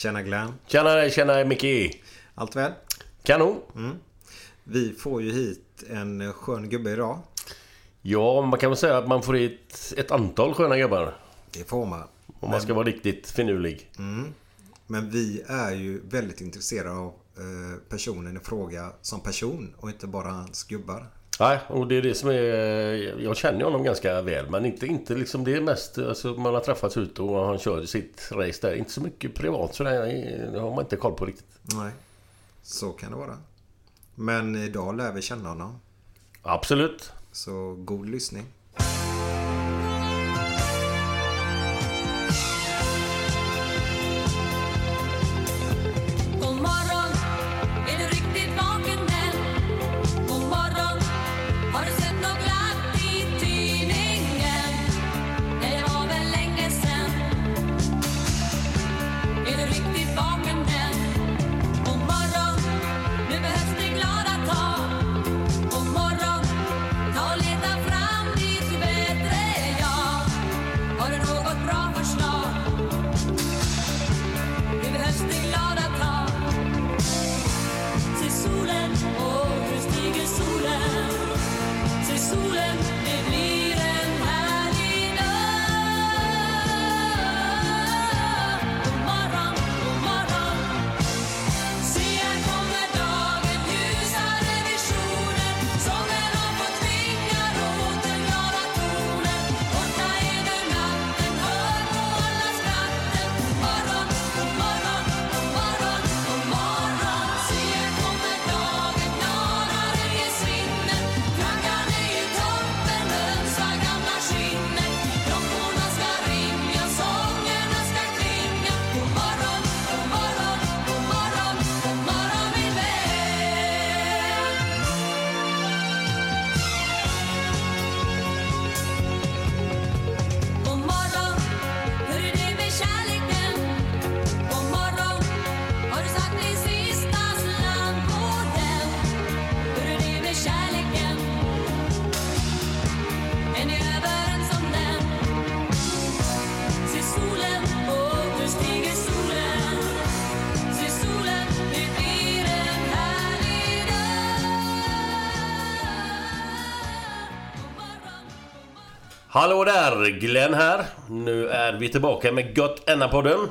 Tjena Glenn. Tjena, tjena Micke. Allt väl? Kanon. Vi får ju hit en skön gubbe idag. Ja, man kan väl säga att man får hit ett antal sköna gubbar. Det får man. Om man ska vara riktigt finurlig. Men vi är ju väldigt intresserade av eh, personen i fråga som person och inte bara hans gubbar. Nej, och det är det som är... Jag känner honom ganska väl, men inte, inte liksom det är mest... Alltså, man har träffats ut och han kör sitt race där. Inte så mycket privat så det har man inte koll på riktigt. Nej, så kan det vara. Men idag lär vi känna honom. Absolut. Så god lyssning. Hallå där! Glenn här. Nu är vi tillbaka med Gott Enna-podden.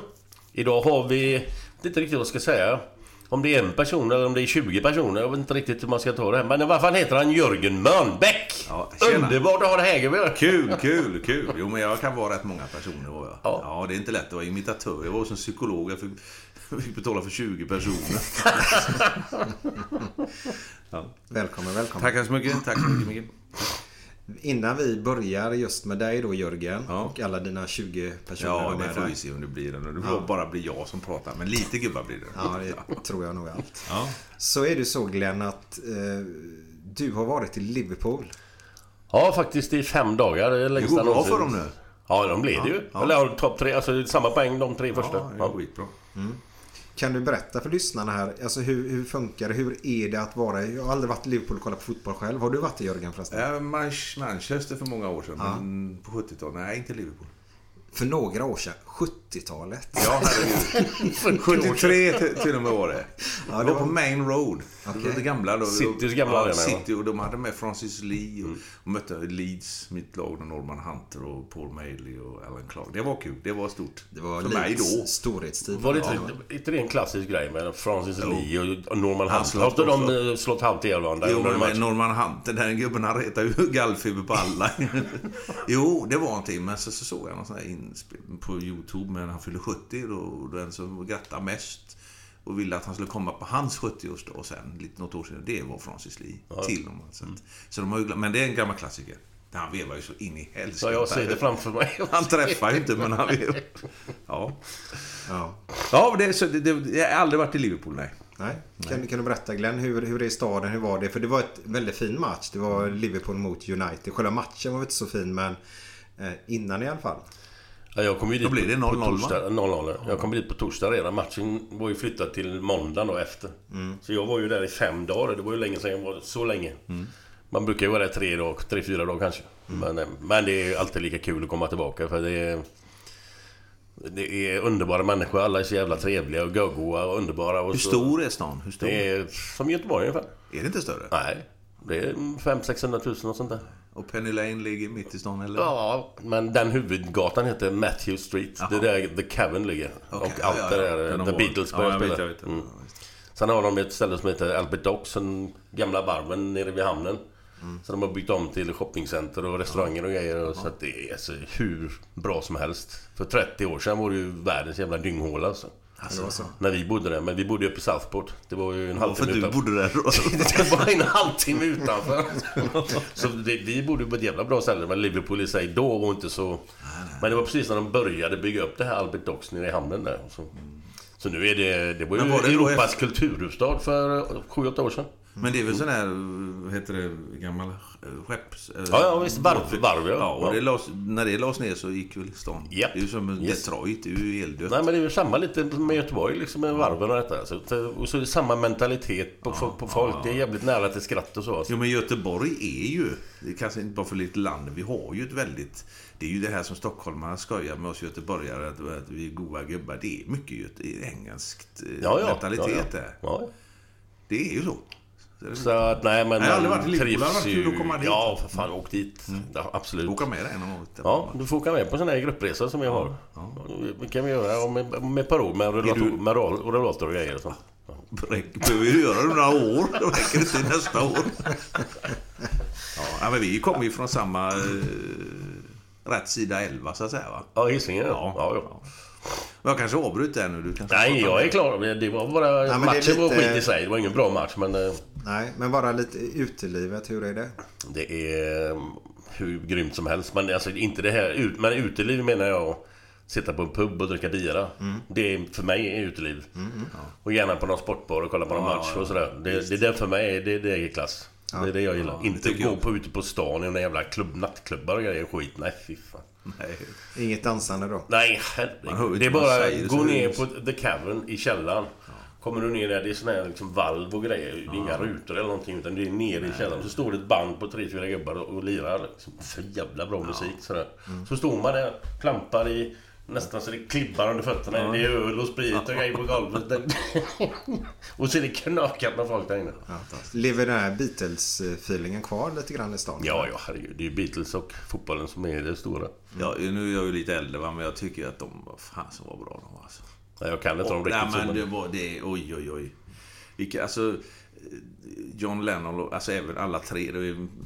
Idag har vi... Jag vet inte riktigt vad jag ska säga. Om det är en person eller om det är 20 personer. Jag vet inte riktigt hur man ska ta det här. Men i alla fall heter han Jörgen Mörnbäck. Ja, tjena. Underbart att ha det här gubben. Kul, kul, kul. Jo, men jag kan vara rätt många personer. var jag. Ja. Ja. det är inte lätt att vara imitatör. Jag var som psykolog. Jag fick, fick betala för 20 personer. Välkommen, välkommen. Tackar så mycket. Tack så mycket, Micke. Innan vi börjar just med dig då Jörgen Ja. och alla dina 20 personer Ja, det får vi se om det blir. Det får bara bli jag som pratar. Men lite gubbar blir det. Ja, det tror jag nog allt. Ja. Så är det så Glenn att eh, du har varit i Liverpool. Ja, faktiskt i fem dagar. Det går bra för dem nu. Ja, de leder ju. Ja. Eller ja, topp tre. Alltså samma poäng de tre första. Ja, det Ja. är skitbra. Kan du berätta för lyssnarna här, alltså hur, hur funkar det? Hur är det att vara Jag har aldrig varit i Liverpool och kollat på fotboll själv. Har du varit i Jörgen förresten? Äh, Manch- Manchester för många år sedan, men på 70-talet. Nej, inte Liverpool. För några år sedan. 70-talet. Ja, herregud. 73 till, och med var det. Ja, det var på Main Road. Okej. Det gamla då. Citys gamla ja, arena? City. Och de hade med Francis Lee och, och mötte Leeds, mitt lag, Norman Hunter och Paul Maley och Alan Clark. Det var kul. Det var stort. Det var för mig då. storhetstid. Var det inte, inte det en klassisk grej med Francis Jo. Lee och Norman Han Hunt? slåss Har inte de slått halvt ihjäl varandra Jo, men? Norman Hunter, den gubben han retar ju gallfeber på alla. jo, det var någonting. Men så, så såg jag någon sån här på Youtube när han fyllde 70. Då, den som grattade mest och ville att han skulle komma på hans 70-årsdag och sen, lite något år sedan, det var Francis Lee. Till honom. Så, att, så de har ju, men det är en gammal klassiker. Han vevar ju så in i helsike. Ja, jag ser det framför mig. Han träffar ju inte, men han vevar. Ja. Ja. Ja, det, så det, det, jag har aldrig varit i Liverpool, nej. Nej. Kan, kan du berätta Glenn, hur, hur är staden? Hur var det? För det var ett väldigt fin match. Det var Liverpool mot United. Själva matchen var inte så fin men eh, innan i alla fall. Ja, jag kom ju dit Då blir det på- 0-0, på va? torsdag. 0-0. Jag kom dit på torsdag redan. Matchen var ju flyttad till måndagen då efter. Så jag var ju där i fem dagar. Det var ju länge sedan jag var så länge. Man brukar ju vara där tre dagar, tre, fyra dagar kanske. Men, eh, men det är alltid lika kul att komma tillbaka för det är... Det är underbara människor. Alla är så jävla trevliga och goa och underbara. Och Hur stor är stan? Hur stor? Det är som Göteborg ungefär. Är det inte större? Nej. Det är 500-600 000 och sånt där. Och Penny Lane ligger mitt i stan, eller? Ja, men den huvudgatan heter Matthew Street. Det är där The Cavern ligger. Okej, Och allt ja, det ja, där, ja. Den The har- Beatles ja, började jag vet, spela. jag vet. Mm. Sen har de ett ställe som heter Albert Docks, en gamla varven nere vid hamnen. Mm. Så de har byggt om till shoppingcenter och restauranger och grejer. Och Så att det är alltså hur bra som helst. För 30 år sedan var det ju världens jävla dynghåla alltså. Det var så. När vi bodde där. Men vi bodde uppe i Southport. Det var ju en halvtimme du utanför. bodde där då? Det var en halvtimme utanför. Så det, vi bodde på ett jävla bra ställe. Men Liverpool i sig då var inte så... Men det var precis när de började bygga upp det här Albert Docks nere i hamnen där. Så, så nu är det... Det var ju var det Europas efter- kulturhuvudstad för 7-8 år sedan. Men det är väl sån här, vad heter det, gammal eh, skepps... eh, Ja, ja, visst. Varv- varv, ja. ja. och Ja. det lades, när det lades ner så gick väl stan. Japp. Det är ju som Yes. Detroit, det är ju eldött. Nej men det är ju samma lite med Göteborg liksom med varven och detta. Så, att, och så är det samma mentalitet på, på folk. Det är jävligt nära till skratt och så. Alltså. Jo men Göteborg är ju, det är kanske inte bara för lite land, vi har ju ett väldigt... Det är ju det här som stockholmarna skojar med oss göteborgare, att, att vi är goa gubbar. Det är mycket göte, engelskt eh, Ja, ja. mentalitet ja, ja. där. Ja. Det är ju så. Så att nej men... Jag har aldrig varit i varit trivs kul att komma dit. Ja för fan, åk dit. Ja, absolut. Åka med dig någon gång. Ja, du får åka med på en sån här gruppresa som jag har. Det kan vi göra om ett, om ett par år med rullator, med rollator och grejer och sånt. Behöver ju göra det några år. Det räcker inte till nästa år. Ja, men vi kommer ju från samma... Eh, rätt sida 11 så att säga va? Ja, Hisingen ja. ja, ja. Jag kanske avbryter där nu. Du kanske Nej, jag är klar. Det var bara... Är matchen var lite- skit i sig. Det var ingen bra match, men eh, Nej, men bara lite utelivet. Hur är det? det är eh, hur grymt som helst. Men alltså inte det här... Ut, men uteliv menar jag sitta på en pub och dricka bira. Det är för mig är uteliv. Och gärna på någon sportbar och kolla på någon Ja, match och sådär. Det, det är det för mig, det, det är klass. Det är det jag gillar. det inte gå på, ute på stan i några jävla klubb, nattklubbar och grejer. Skit. Nej, fy fan. Nej. Inget dansande då? Nej, herregud. Det är vad bara gå ner på The Cavern i källaren. Kommer du ner där, det är såna här liksom valv och grejer. Det är inga rutor eller någonting. Utan det är nere i källaren. Så står det ett band på tre, fyra gubbar och, och lirar. Liksom, för jävla bra musik sådär. Mm. Så står man där, klampar i Nästan så det klibbar under fötterna. Det är öl och sprit och grejer på golvet. och så är det knökat med folk där inne. Lever den här Beatles-feelingen kvar lite grann i stan? Ja, ja, herregud. Det är ju Beatles och fotbollen som är det stora. Ja, nu är jag ju lite äldre va, men jag tycker att de var fan så var bra de var alltså. Nej, jag kan inte dem riktigt nej, men- det var det, oj oj oj. Vilka, alltså... John Lennon, alltså även alla tre.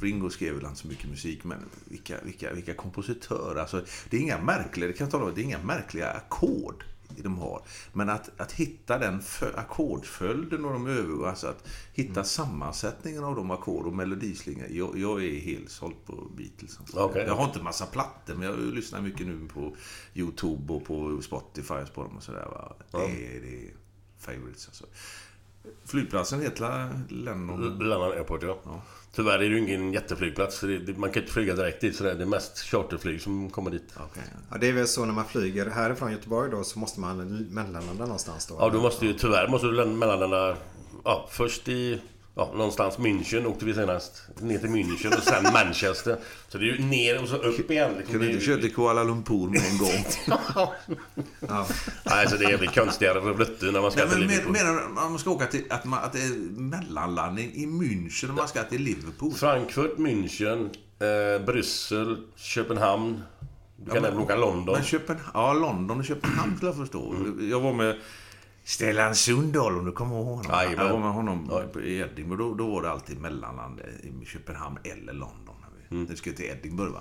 Ringo skrev väl inte så mycket musik, men vilka, vilka, vilka kompositörer. Alltså, det är inga märkliga, det kan jag tala om, det är inga märkliga ackord de har. Men att, att hitta den fö- ackordföljden och de övergår, alltså att hitta Mm. sammansättningen av de ackord och melodislingor. Jag, jag är helt såld på Beatles. Alltså. Okej. Jag har inte massa plattor, men jag lyssnar mycket nu på YouTube och på Spotify och på dem och sådär. Va? Det, är, det är favorites alltså. Flygplatsen heter Lennon... Lennon Airport, ja. Tyvärr är det ju ingen jätteflygplats. man kan inte flyga direkt dit. Så det är mest charterflyg som kommer dit. Okej. Ja, det är väl så när man flyger härifrån Göteborg då så måste man mellanlanda någonstans då? Ja, du måste ju tyvärr måste du mellanlanda... Ja, först i... Ja, någonstans München åkte vi senast. Ner till München och sen Manchester. Så det är ju ner och så upp igen. Liksom. Kan du inte köra till Kuala Lumpur med en gång? Ja. Nej, så det är jävligt konstigare rutter när man ska Ja, till men Liverpool. men- menar du man ska åka till... Att, man, att det är mellanlandning i München och man ska till Liverpool? Frankfurt, München, eh, Bryssel, Köpenhamn. Du kan även åka London. Men Köpen, ja, London och Köpenhamn skulle jag förstå. Jag var med Stellan Sundahl, om du kommer ihåg honom. Jajamän. Jag var med honom Ja. i Edinburgh. Då, då var det alltid mellanland i Köpenhamn eller London. när vi- Det skulle till Edinburgh, va?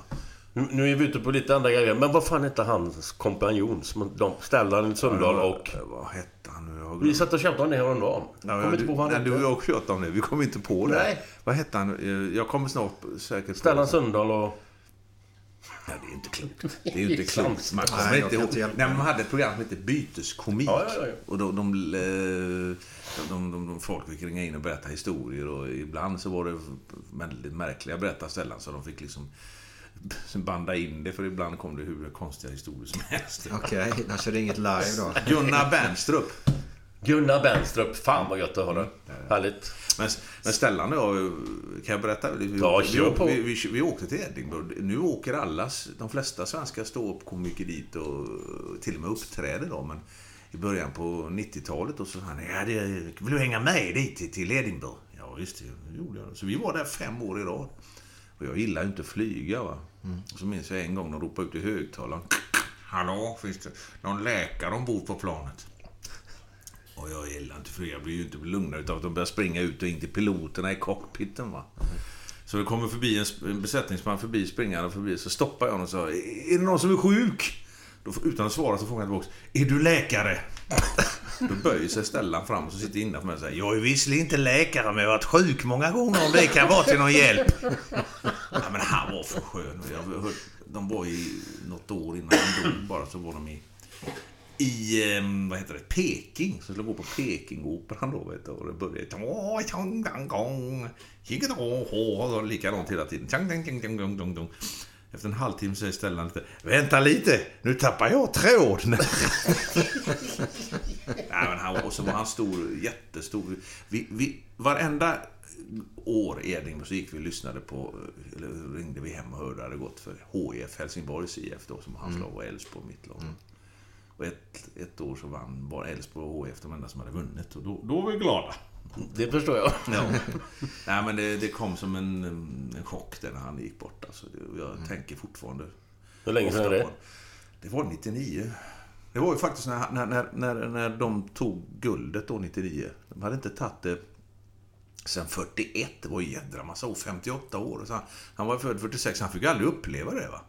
Nu- är vi ute på lite andra grejer. Men vad fan hette hans kompanjon? Som de, Stellan Sundahl och... Eh, Vad hette han nu? Vi satt och tjatade om det häromdagen. Ja, Kommer inte på vad han nej, du och hette. jag tjatade om det. Vi kommer inte på det. Nej. Vad hette han? Eh, Jag kommer snart säkert Stellan Sundahl och... Nej, det är inte klokt. Det är ju inte klokt. Man kommer inte ihåg. Nej, man hade ett program som hette Byteskomik. Ja, ja, ja. Och då, de, de, de, de, de, folk fick ringa in och berätta historier och ibland så var det väldigt märkliga berättarställen så de fick liksom banda in det för ibland kom det hur konstiga historier som helst. Okej, de körde inget live då. Gunnar Bernstrup. Gunnar Bernstrup. Fan vad gött att det. Härligt. Men, men Stellan och jag, kan jag berätta? Vi, Ja, vi, vi, vi, vi åkte till Edinburgh. Nu åker alla, de flesta svenska ståuppkomiker dit och till och med uppträder då. Men i början på 90-talet och så sa han, ja, det, vill du hänga med dit till, Edinburgh? Ja, visst, det gjorde jag. Så vi var där fem år i rad. Och jag gillar ju inte att flyga va. Och så minns jag en gång de ropade ut i högtalaren. Hallå, finns det någon läkare ombord på planet? Och jag gillar inte flyga. Jag blir ju inte lugnare utav att de börjar springa ut och in till piloterna i cockpiten va. Så det kommer förbi en, en besättningsman förbi, springande förbi. Så stoppar jag honom och sa Är det någon som är sjuk? Då, utan att svara så frågar jag tillbaka Är du läkare? Då böjer sig Stellan fram och så sitter innanför mig och säger Jag är visserligen inte läkare men jag har varit sjuk många gånger om det kan vara till någon hjälp. Ja, men han var för skön. Jag hörde, de var i något år innan han dog bara så var de i i, ehm, vad heter det, Peking. Så skulle gå på Pekingoperan då, vet du. Och det började... Likadant hela tiden. Efter en halvtimme säger Stellan lite Vänta lite, nu tappar jag tråden. Nej, men han, och så var han stor, jättestor. Vi, vi, varenda år i Edinburgh så gick vi och lyssnade på, eller ringde vi hem och hörde hur det hade gått för HIF, Helsingborgs IF då, som hans lag var Elfsborg, mitt lag. Mm. Och ett, ett år så vann bara Elfsborg och HIF de enda som hade vunnit. Och då, då var vi glada. Det förstår jag. Ja. Nej, men det, det kom som en, en chock där när han gick bort. Alltså, det, jag tänker fortfarande... Hur länge sedan är det? Det var 99. Det var ju faktiskt när, när, när, när, när de tog guldet då 99. De hade inte tagit det sen 41. Det var ju jädra massa år. 58 år. Så han, han var född 46. Han fick aldrig uppleva det. va.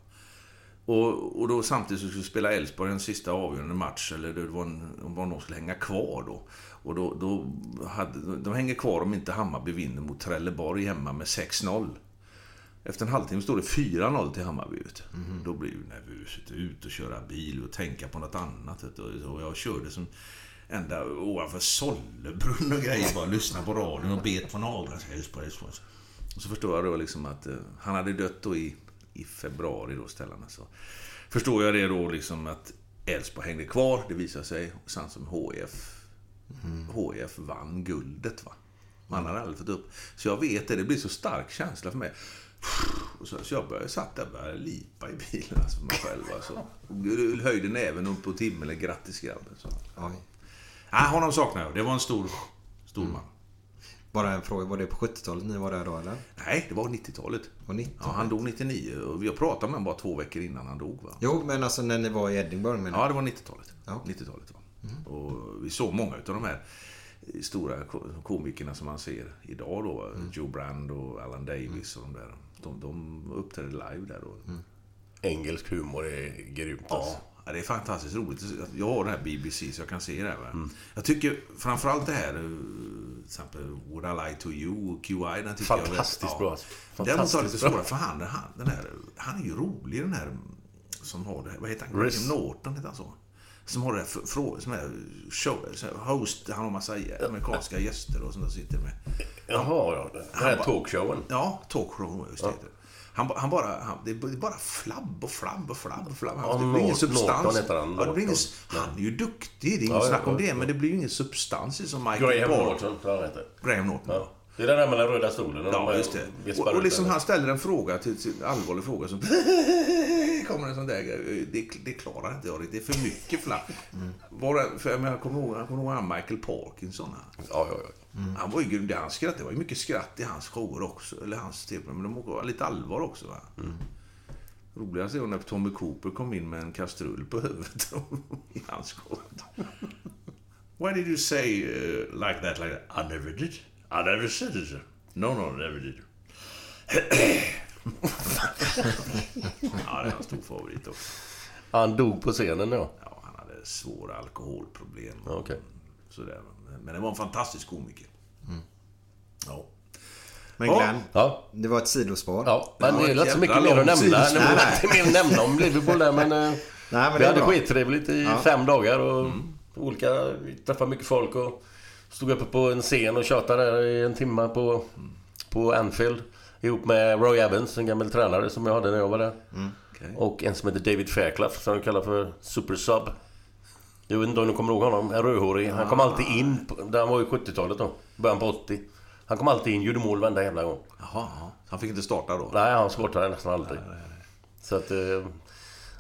Och, och då samtidigt så skulle spela Elfsborg en sista avgörande match. Eller det var, en, om någon skulle hänga kvar då. Och då, då hade, de hänger kvar om inte Hammarby vinner mot Trelleborg hemma med 6-0. Efter en halvtimme står det 4-0 till Hammarby. Du. Då blir jag nervös. Ut och köra bil och tänka på något annat. Och jag körde som ända ovanför Sollebrunn och grejer. Bara lyssna på radion och bet på naglarna. Och så förstår jag då liksom att eh, han hade dött då i, i februari då ställarna. Så förstår jag det då liksom att Elfsborg hängde kvar. Det visade sig. Sen som HIF HIF vann guldet. va. Man hade aldrig fått upp. Så jag vet det, det blir så stark känsla för mig. Och så, så jag började, satt där och började lipa i bilen alltså, för mig själv. Alltså. Och Höjde näven upp på timmen. Grattis grabben. Så. Oj. Nej, honom saknar jag. Det var en stor, stor man. Bara en fråga, var det på 70-talet ni var där då eller? Nej, det var 90-talet. Var 90 Ja, han dog 99 och vi har pratat med honom bara två veckor innan han dog. Va? Jo, men alltså när ni var i Edinburgh menar Ja, jag. det var 90-talet. Ja. 90-talet va. Och vi såg många av de här stora ko- komikerna som man ser idag då. Joe Brand och Alan Davis och de där. De, de uppträdde live där då. Engelsk humor är grymt alltså. Ja, ja, det är fantastiskt roligt. Jag har det här BBC så jag kan se det här. Va? Jag tycker framförallt det här, eh, till exempel Would I Lie To You och QI. Den tycker jag är Fantastiskt bra. alltså. Däremot har jag lite Fantastiskt svårare för han, han, den här, han är ju rolig den här som har det här. Vad heter han? Riz. Norton heter han så. Som har det här, frå- som är show, här host, han har massa amerikanska gäster och sånt där sitter med. Jaha, ja. Den här talkshowen. Ja, talkshow, just det. det. Han, han bara, han, det är bara flabb och flabb och flabb och flabb. Ja, det blir ingen substans. Han, Ja, det blir ingen, han är ju duktig, det är inget Ja, snack om det. Men det blir ju ingen substans som Michael Graham. Norton. Graham Norton. Det är den där med den röda stolen. och Ja, de just det. Och, och liksom han ställer en fråga till, till allvarlig fråga som... kommer en sån där grej. det, det klarar inte jag. Det är för mycket flack. Var det, för menar, jag kommer ihåg, jag kommer ihåg han Michael Parkinson. här. Ja, ja, ja. Han var ju grym. Det han skrattade. Det var ju mycket skratt i hans shower också. Eller hans tv Men de var lite allvar också. Va? Roligast är när Tommy Cooper kom in med en kastrull på huvudet i hans show. Why did you say uh, like that? Like that? I never did. I never said it. sir. No, no, never did. ja, det är en stor favorit också. Han dog på scenen ja. Ja, han hade svåra alkoholproblem. Okej. Sådär. Men det var en fantastisk komiker. Ja. Men. Glenn, Ja, det var ett sidospår. ja. men Ja, det är inte så mycket mer att nämna. Det inte mer att nämna om Liverpool där, men... eh, Nej, men vi det är hade skittrevligt i Ja. fem dagar och olika... Vi träffade mycket folk och stod uppe på en scen och tjatade där i en timme på, på Anfield. Ihop med Roy Evans, en gammal tränare som jag hade när jag var där. Okej. Och en som heter David Fairclough som de kallar för Super Sub. Jag vet inte om du kommer ihåg honom? En rödhårig. Han kom alltid in. På, han var ju 70-talet då. Början på 80. Han kom alltid in, gjorde mål varenda jävla gång. Jaha, ja. han fick inte starta då? Nej, han sportade nästan aldrig. Så att...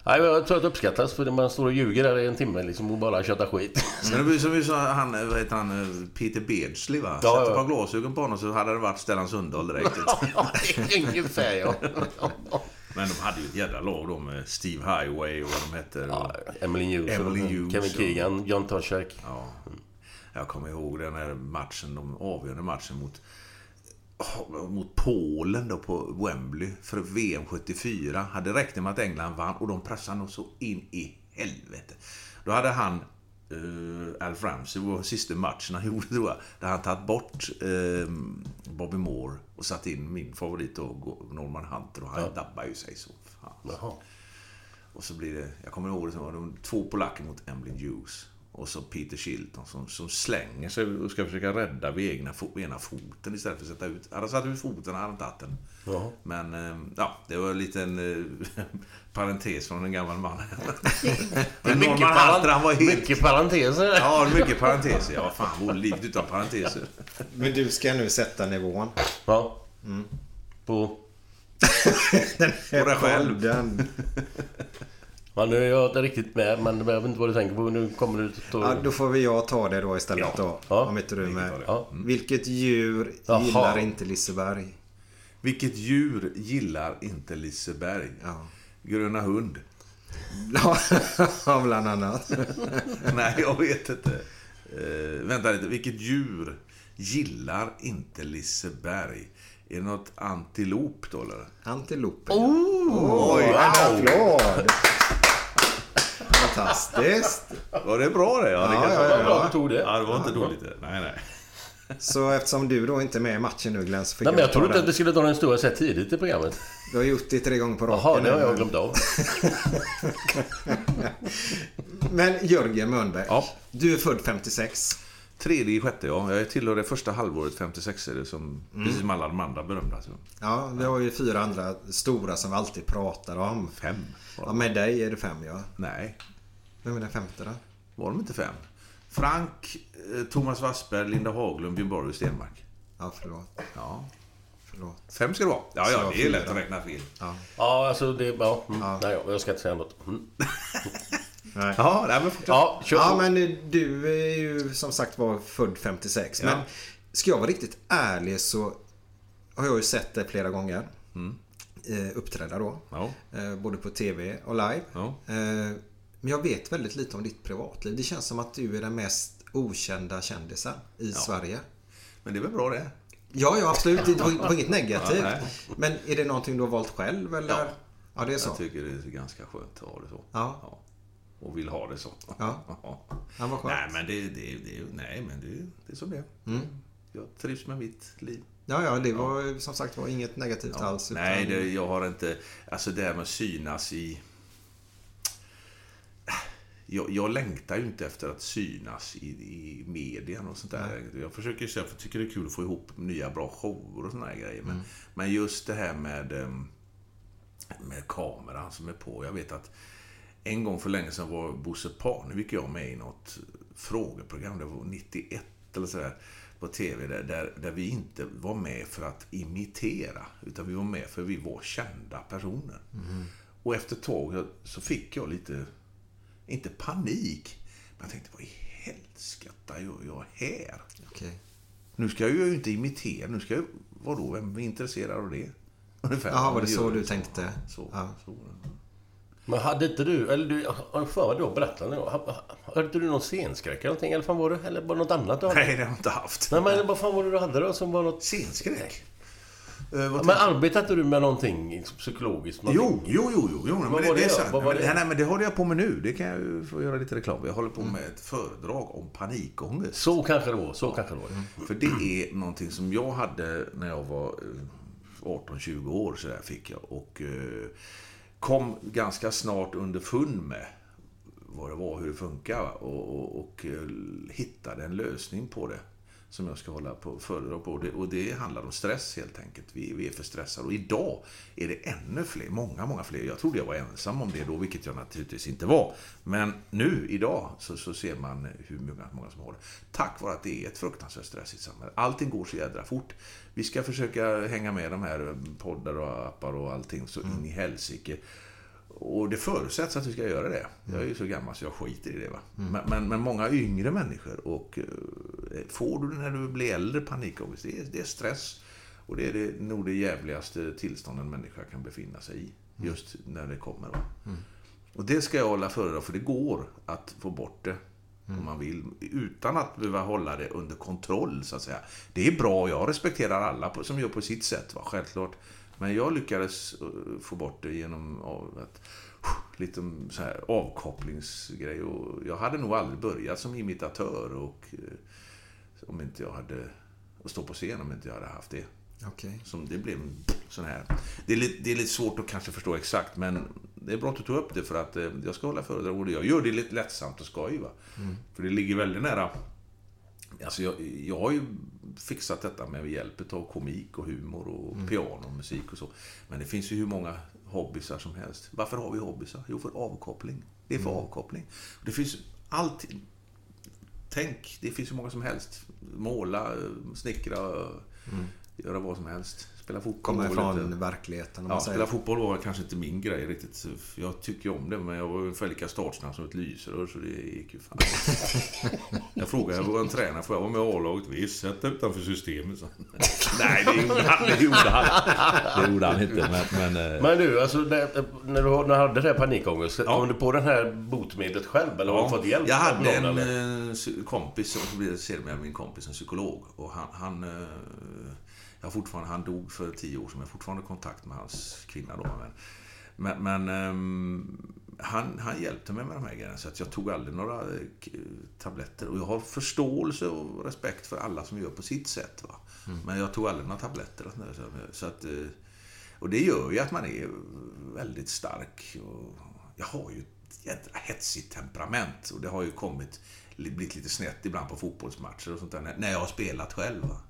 Nej, jag tror att det uppskattas för man står och ljuger där i en timme liksom och bara tjötar skit. Men det blir som vi sa, han, vad heter han, Peter Beardsley va? Ja, Sätter ja. ett par glasögon på honom så hade det varit Stellan Sundahl direkt. Ungefär ja. Men de hade ju ett jädra lag då med Steve Highway och vad de hette. ja Emily Hughes, Emily Hughes Kevin och- Keegan, John Toshak. ja. Jag kommer ihåg den här matchen, de avgörande matchen mot mot Polen då på Wembley för VM 74. Hade räknat med att England vann och de pressade nog så in i helvete. Då hade han, uh, Alf Ramsey, vår sista matchen han gjorde tror jag, där han tagit bort eh, Bobby Moore och satt in min favorit då, Norman Hunter och han dabbade ju sig så. Fan. Och så blir det, jag kommer ihåg det, så var det två polacker mot Emily Hughes. Och så Peter Shilton som, som slänger sig och ska försöka rädda vid egna fo, ena foten istället för att sätta ut. Hade han satt ut foten hade han tagit den. Jaha. Men eh, ja, det var en liten eh, parentes från en gammal man. Men Mycket, Norman han var helt... mycket parenteser. Ja, mycket parenteser. Ja, fan, vore livet utan parenteser. Men du ska nu sätta nivån. Ja. På... Den På dig själv. Ja, nu är jag inte riktigt med, men jag vet inte vad du tänker på. Nu kommer du ta... Ja, då får vi jag ta det då istället då. Ja. Om inte du är med. Ja. Vilket djur Jaha. gillar inte Liseberg? Vilket djur gillar inte Liseberg? Ja. Gröna hund. Ja, bland annat. Nej, jag vet inte. Uh, vänta lite. Vilket djur gillar inte Liseberg? Är det något antilop då eller? Antilopen. Oh, Oj, en applåd! Fantastiskt. Var det bra det? Ja, det Ja, kanske ja, var ja. bra. Du tog det. Ja, det var inte dåligt det. Nej, nej. Så eftersom du då inte är med i matchen nu Glenn så fick Nej, men jag trodde inte att vi skulle ta den stora så här tidigt i programmet. Du har gjort det tre gånger på raken. Jaha, det har jag glömt av. Men Jörgen Mörnberg. Ja. Du är född 56. Tredje i sjätte, ja. Jag tillhör det första halvåret 56 är det som, Mm. precis som alla de andra berömda. Så. Ja, vi har ju fyra andra stora som vi alltid pratar om. Fem. Ja, med dig är det fem ja. Nej, Vem är den femte då? var de inte fem? Frank, eh, Thomas Wassberg, Linda Haglund, Björn Borg och Stenmark. Ja, förlåt. Ja. Förlåt. Fem ska det vara. Ja, ja, det är lätt att räkna fel. Ja, alltså det... Ja, mm. Nej, jag ska inte säga något. Mm. Nej. Ja, nej, men. Ja, Ja, men du är ju som sagt var född 56. Ja. Men ska jag vara riktigt ärlig så har jag ju sett dig flera gånger. Eh, uppträda då. Ja. Eh, både på TV och live. Ja. Men jag vet väldigt lite om ditt privatliv. Det känns som att du är den mest okända kändisen i Sverige. Men det är väl bra det. Ja, ja absolut. Det var inget negativt. Ja, men är det någonting du har valt själv eller? Ja. Ja, det är så. Jag tycker det är ganska skönt att ha det så. Ja. Och vill ha det så. Ja. Ja, vad skönt. Nej, men det, det, det, nej, men det, det är som det är. Mm. Jag trivs med mitt liv. Ja, ja, det var som sagt var inget negativt alls. utan- Nej, det, jag har inte... Alltså det här med att synas i... jag, jag längtar ju inte efter att synas i, i medien och sånt där. Jag försöker säga, för jag tycker det är kul att få ihop nya bra shower och såna här grejer. Men, men just det här med, ehm, med kameran som är på. Jag vet att en gång för länge sedan var Bosse Parnevik och jag med i något frågeprogram. Det var 91 eller sådär på TV där, där, där vi inte var med för att imitera. Utan vi var med för att vi var kända personer. Och efter ett tag så fick jag lite, inte panik, men jag tänkte vad i helskotta gör jag här? Okej. Nu ska jag ju inte imitera, nu ska jag, vadå, vem är intresserad av det? Ungefär. Jaha, var det så du tänkte? Så, Ja. så. Men hade inte du, eller du, har för mig du har berättat Hade inte du någon scenskräck eller någonting? Eller fan var det? Eller var det något annat du hade? Nej, det har jag inte haft. Nej, men vad fan var det du hade då som var något... Scenskräck? Eh, vad Ja, tänkte men arbetade du med någonting psykologiskt? Jo, Någonting? jo, jo, jo, jo men det, det är sant. Vad var det? Nej, men det håller jag på med nu. Det kan jag ju få göra lite reklam. Jag håller på med ett föredrag om panikångest. Så kanske det var. Så kanske det var. För det är någonting som jag hade när jag var eh, 18-20 år, så där fick jag. Och eh, kom ganska snart underfund med vad det var, hur det funkar. Och, och, och eh, hittade en lösning på det. Som jag ska hålla på föredrag på. Och det, och det handlar om stress helt enkelt. Vi, vi är för stressade. Och idag är det ännu fler, många, många fler. Jag trodde jag var ensam om det då, vilket jag naturligtvis inte var. Men nu, idag, så, så ser man hur många, många som har det. Tack vare att det är ett fruktansvärt stressigt samhälle. Allting går så jädra fort. Vi ska försöka hänga med de här poddar och appar och allting så in i helsike. Och det förutsätts att vi ska göra det. Jag är ju så gammal så jag skiter i det. Va? Men, men, men många yngre människor och eh, får du när du blir äldre panikångest, det är, det är stress. Och det är det, nog det jävligaste tillstånd en människa kan befinna sig i. Just när det kommer. Va? Och det ska jag hålla föredrag för det går att få bort det. Om man vill. Utan att behöva hålla det under kontroll, så att säga. Det är bra, jag respekterar alla som gör på sitt sätt, va? självklart. Men jag lyckades eh, få bort det genom att lite så här avkopplingsgrej. Och jag hade nog aldrig börjat som imitatör och eh, om inte jag hade att stå på scen om inte jag hade haft det. Okej. Som det blev sån här. Det är, lite, det är lite svårt att kanske förstå exakt, men det är bra att du tog upp det för att eh, jag ska hålla föredrag och jag gör det lite lättsamt och skoj. Va? För det ligger väldigt nära. Alltså jag, jag har ju fixat detta med hjälp av komik och humor och piano och musik och så. Men det finns ju hur många hobbysar som helst. Varför har vi hobbysar? Jo, för avkoppling. Det är för avkoppling. Det finns alltid... Tänk, det finns hur många som helst. Måla, snickra, göra vad som helst. Spela fotboll. Kommer var lite- ifrån verkligheten om man Ja, säger. spela fotboll var kanske inte min grej riktigt. Jag tycker ju om det, men jag var ungefär lika startsnabb som ett lysrör, så det gick ju fan. Jag frågade vår tränare, får jag vara med i A-laget? Visst, sätt dig utanför systemet, så. Nej, det gjorde han, det gjorde han. Det gjorde han inte, men... men eh, Men du, alltså när du när du hade det här panikångest, Ja. kom du på det här botemedlet själv? Eller har du fått hjälp Jag hade någon, en eller? eh, kompis, så blev sedermera min kompis, en psykolog. Och han, han, eh, jag fortfarande, han dog för tio år sedan, men fortfarande kontakt med hans kvinna då. Men, men, men ehm, han, han hjälpte mig med de här grejerna, så att jag tog aldrig några eh, tabletter. Och jag har förståelse och respekt för alla som gör på sitt sätt. Va? Men jag tog aldrig några tabletter. så- att, eh, och det gör ju att man är väldigt stark. Och jag har ju ett jädra hetsigt temperament. Och det har ju kommit, blivit lite snett ibland på fotbollsmatcher och sånt där. när- jag har spelat själv. Va?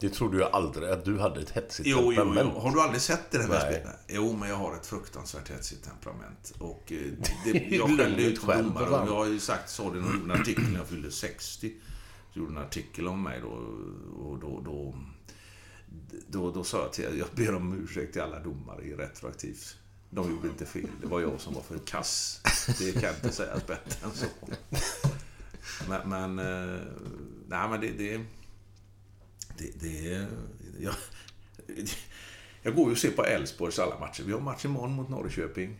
Det trodde jag aldrig, att du hade ett hetsigt Jo, jo, temperament. jo. Har du aldrig sett det? Där med Nej. spelet? Jo, men jag har ett fruktansvärt hetsigt temperament. Och eh, det, jag löjligt ut domare. Och jag har ju sagt, sa det i en artikel när jag fyllde 60. Så gjorde en artikel om mig då. Och då, då, då, då sa jag till, jag ber om ursäkt till alla domare i retroaktivt. De gjorde inte fel. Det var jag som var för kass. Det kan inte säga bättre än så. Men, men eh, nej men det, det, det, det jag, jag går ju och ser på Elfsborgs alla matcher. Vi har match imorgon mot Norrköping.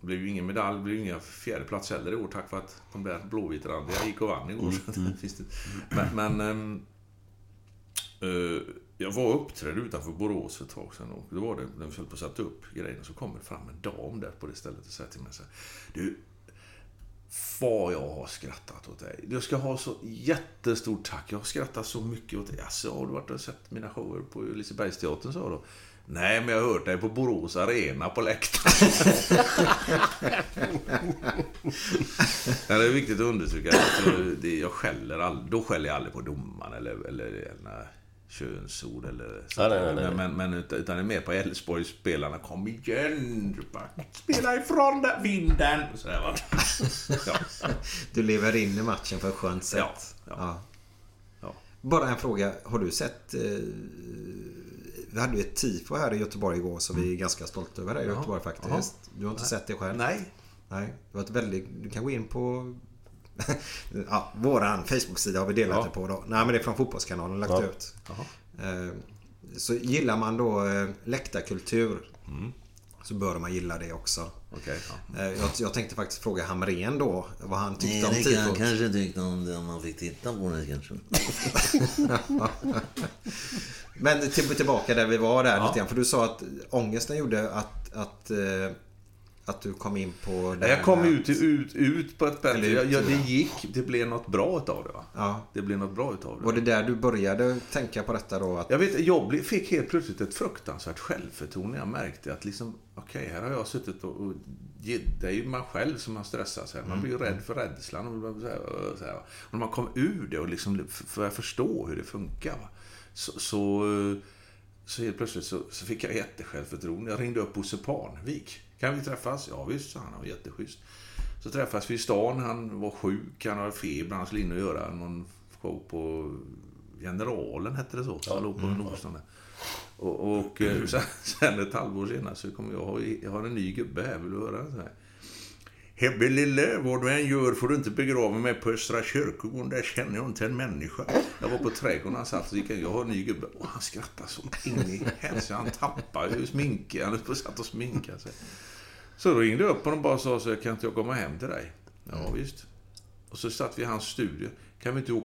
Det blev ju ingen medalj, det blev inga fjärdeplats heller i år tack vare att de där blåvitrandiga gick och vann igår. Finns det. Men, men eh, jag var och uppträdde utanför Borås för ett tag sedan och då var det, de höll på att sätta upp grejerna, så kommer det fram en dam där på det stället och säger till mig så här, Du, vad jag har skrattat åt dig. Du ska ha så jättestort tack. Jag har skrattat så mycket åt dig. Alltså, har du varit och sett mina shower på Lisebergsteatern? sa då. Nej, men jag har hört dig på Borås Arena på läktaren. det är viktigt att understryka det, jag skäller all, då skäller jag aldrig på domaren eller, eller, eller könsord eller så. Ja, nej, nej, nej. Men, men, utan, det är mer på Elfsborgs spelarna. Kom igen! Spela ifrån den vinden! Sådär va. Ja. Du lever in i matchen på ett skönt sätt. Ja, ja. Bara en fråga. Har du sett... Eh, vi hade ju ett tifo här i Göteborg igår så vi är ganska stolta över det i Göteborg faktiskt. Du har inte sett det själv? Nej. Nej. Det var ett väldigt... Du kan gå in på... ja, våran Facebook-sida har vi delat Ja. det på då. Nej men det är från Fotbollskanalen lagt Ja. ut. Eh, Så gillar man då eh, läktarkultur så bör man gilla det också. Okej. ja. Eh, Jag, jag tänkte faktiskt fråga Hamrén då vad han tyckte Nej, om det kan tifot. kanske tyckte om det om man fick titta på det kanske. Men till, tillbaka där vi var där Ja. lite grann. För du sa att ångesten gjorde att, att, att du kom in på Jag här kom med ut, ut, ut på ett bättre... Ut, ja, det gick. Det blev något bra utav det va? Ja. Det blev något bra utav det. Var det där du började tänka på detta då? Att, Jag vet, jag fick helt plötsligt ett fruktansvärt självförtroende. Jag märkte att liksom, okej, här har jag suttit och... och det är ju man själv som har stressat sig. Man blir ju rädd för rädslan. Och, så här, och, så här. och när man kom ur det och liksom började förstå hur det funkar. Va? Så, så, så helt plötsligt så, så fick jag jättesjälvförtroende. Jag ringde upp Bosse Parnevik. Kan vi träffas? Ja visst, sa han. Han var jätteschysst. Så träffades vi i stan. Han var sjuk, han hade feber. Han skulle in och göra någon show på Generalen, hette det så. Som låg på Nordstan där. Och, och eh, sen, sen ett halvår senare så kommer jag, ha- jag har en ny gubbe här, vill du höra? Så här. Hebbe lille, vad du än gör får du inte begrava mig på Östra kyrkogården. Där känner jag inte en människa. Jag var på trädgården, han satt och gick. Jag har en ny gubbe. Och han skrattade så in i helsike. Han tappade ju sminket. Han på satt och sminkade sig. Så då ringde jag upp honom och bara sa så kan inte jag komma hem till dig? Ja, visst. Och så satt vi i hans studio. Kan vi inte åka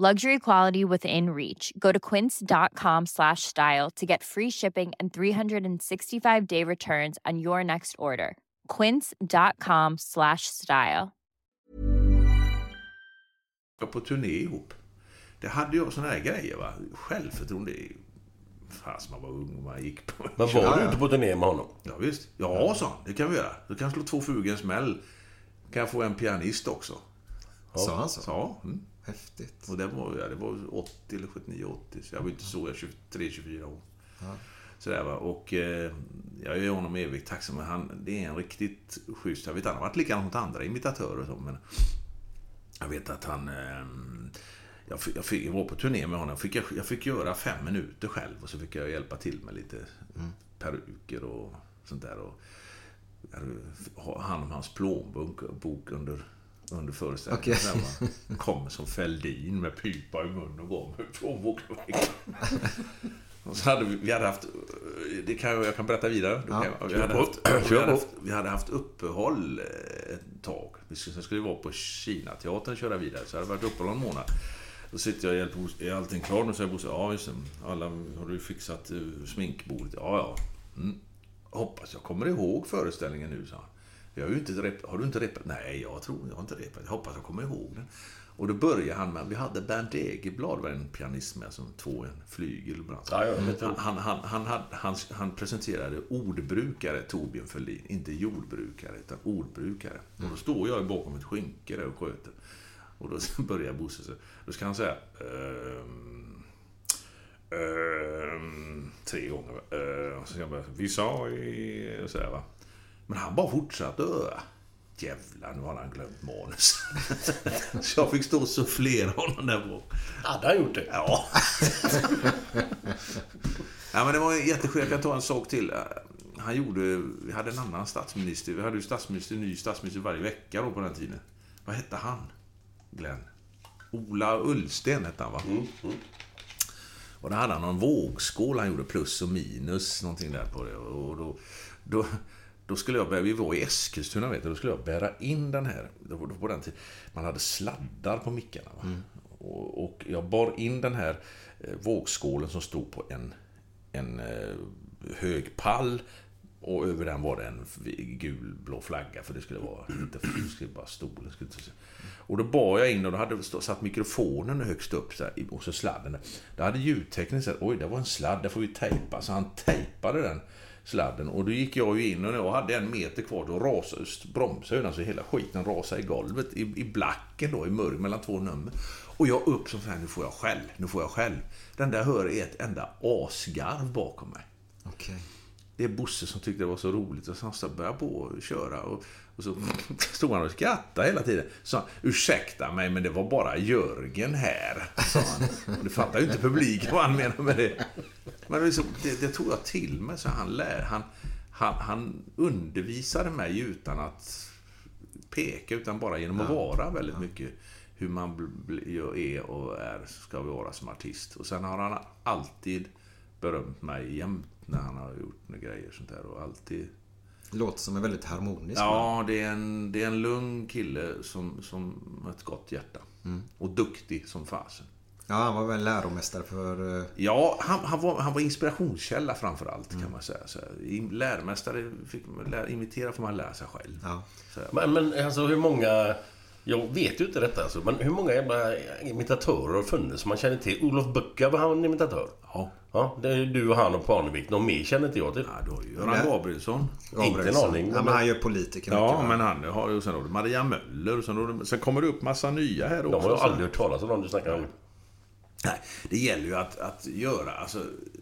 Luxury quality within reach. Go to quince.com slash style to get free shipping and 365 day returns on your next order. Quince.com slash style. på turné ihop. Det hade jag såna här grejer va. Självförtroende. Fast man var ung och man gick på... Men var du ute på turné med honom? Ja, visst. Ja, han. Det kan vi göra. Du kan slå två flugor i en smäll. Kan jag få en pianist också? Sa han så? Ja. Mm. Häftigt. Och det var, ja, det var 80 eller 79, 80. Så jag var inte så, jag är 23-24 år. Sådär va. Och eh, jag är honom evigt tacksam. Men han, det är en riktigt schysst... Jag vet han har varit likadant mot andra imitatörer och så, men... Jag vet att han... Eh, jag, fick, jag, fick, jag var på turné med honom. Fick jag, jag fick göra fem minuter själv och så fick jag hjälpa till med lite peruker och sånt där. Och, hand om hans plånbok bok under, under föreställningen. Sen, va, Kommer som Fälldin med pipa i munnen och går med ryggen. Och så hade vi, vi hade haft, det kan jag, jag kan berätta vidare. Ja, kan vi, hade haft, vi, hade haft, vi hade haft uppehåll eh, ett tag. Vi skulle, sen skulle vi vara på Kina-teatern och köra vidare. Så det hade varit uppehåll en månad. Då sitter jag och hjälper Bosse, är allting klart? Och säger Bosse, ja just. Alla, har du fixat uh, sminkbordet? Ja, ja. Mm. Hoppas jag kommer ihåg föreställningen nu, sa han. Jag har, ju inte rep- har du inte repat? Nej, jag tror jag har inte repat. Jag hoppas jag kommer ihåg den. Och då började han med, vi hade Bernt Egeblad, var en pianist med, som två en flygel bland. Ja, han, han, han, han, han, han presenterade ordbrukare, Torbjörn Fälldin. Inte jordbrukare, utan ordbrukare. Och då står jag bakom ett skynke där och sköter. Och då börjar Bosse så, då ska han säga ehm, ehm, tre gånger. Ehm, så ska han börja, vi sa i... Så här, va. Men han bara fortsatte. Jävlar, nu har han glömt manus. så jag fick stå och sufflera honom där bak. Hade han gjort det? Ja. ja, men det var jätteskönt. Jag kan ta en sak till. Han gjorde... Vi hade en annan statsminister. Vi hade ju statsminister, ny statsminister varje vecka då på den tiden. Vad hette han? Glenn? Ola Ullsten hette han, va? Och då hade han någon vågskål han gjorde plus och minus, någonting där på det. Och då, då, då skulle jag bära, vi var i Eskilstuna vet du, då skulle jag bära in den här, på den tiden, man hade sladdar på mickarna. Va? Och, och jag bar in den här eh, vågskålen som stod på en, en eh, hög pall och över den var det en gul-blå flagga för det skulle vara inte det skulle bara stolen. Skulle inte. Och då bar jag in och då hade satt mikrofonen högst upp så här, och så sladden. där. Då hade ljudteknikern sagt oj det var en sladd, det får vi tejpa. Så han tejpade den sladden och då gick jag ju in och jag hade en meter kvar då rasade bromsade alltså hela skiten rasade i golvet i, i blacken då i mörk mellan två nummer. Och jag upp som så här, nu får jag själv, nu får jag själv. Den där hör är ett enda asgarv bakom mig. Okej. Det är Bosse som tyckte det var så roligt och så han började på att köra och, och så stod han och skrattade hela tiden. Så han, ursäkta mig men det var bara Jörgen här, sa han. Och det fattar ju inte publiken vad han menar med det. Men liksom, det, det tog jag till mig så han lär, han, han, han undervisade mig utan att peka utan bara genom att vara väldigt mycket hur man är och är, ska vara som artist. Och sen har han alltid berömt mig jämt när han har gjort några grejer sånt där och alltid... Låter som en väldigt harmonisk. Ja, det är en, det är en lugn kille som, som har ett gott hjärta. Och duktig som fasen. Ja, han var väl läromästare för... eh, Ja, han, han, var, han var inspirationskälla framför allt kan man säga. Så, lärmästare, fick, man lä, imitera får man lära sig själv. Ja. Så, här. Men, men alltså hur många... Jag vet ju inte detta alltså, men hur många jävla imitatörer har funnits som man känner till? Olof Bucka, var han en imitatör? Ja. Ja, det är du och han och Parnevik. Någon mer känner inte jag till. Ja, du har ju Göran Nej. Gabrielsson. Inte en aning. Ja, men han gör politiker Ja, mycket, men han har ju sen har du Maria Möller och sen, har du, sen kommer det upp massa nya här också. De har jag aldrig hört talas om dem du snackar om. Nej, det gäller ju att, att göra, alltså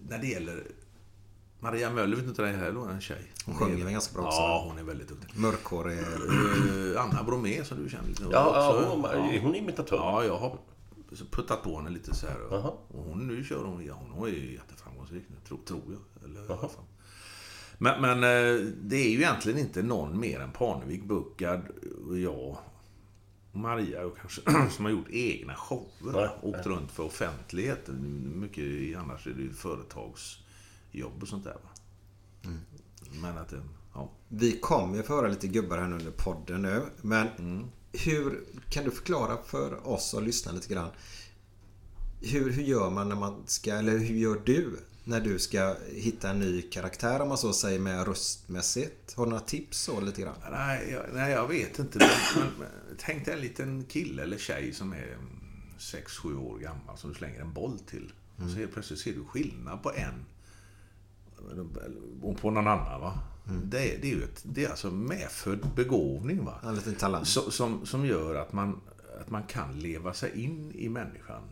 när det gäller... Maria Möller, vet inte det här är en tjej. Hon sjunger väl ganska bra också? Ja, hon är väldigt duktig. Mörkhårig. Uh, Anna Bromé som du känner lite. Hon Ja, är ja, hon, är hon imitatör? Ja, jag har puttat på henne lite så här. Jaha. Och hon, nu kör hon, ja, hon är ju jätteframgångsrik nu, tror, tror jag. Eller, fall. Men, men eh, det är ju egentligen inte någon mer än Parnevik, Buckard och jag och Maria och kanske, som har gjort egna shower. Nej, åkt runt för offentligheten. Mycket, i- annars är det ju företagsjobb och sånt där. Va? Mm. Men att det, ja. Vi kommer ju få höra lite gubbar här nu under podden nu. Men hur kan du förklara för oss och lyssna lite grann. Hur, hur gör man när man ska, eller hur gör du när du ska hitta en ny karaktär om man så säger med röstmässigt? Har du några tips så lite grann? Nej, jag, nej, jag vet inte. Men, men, tänk dig en liten kille eller tjej som är 6-7 år gammal som du slänger en boll till. Och så helt plötsligt ser du skillnad på en och på någon annan. Va? Det, är- det är ju ett, det är alltså medfödd begåvning. Va? En liten talang. Så, som, som gör att man, att man kan leva sig in i människan.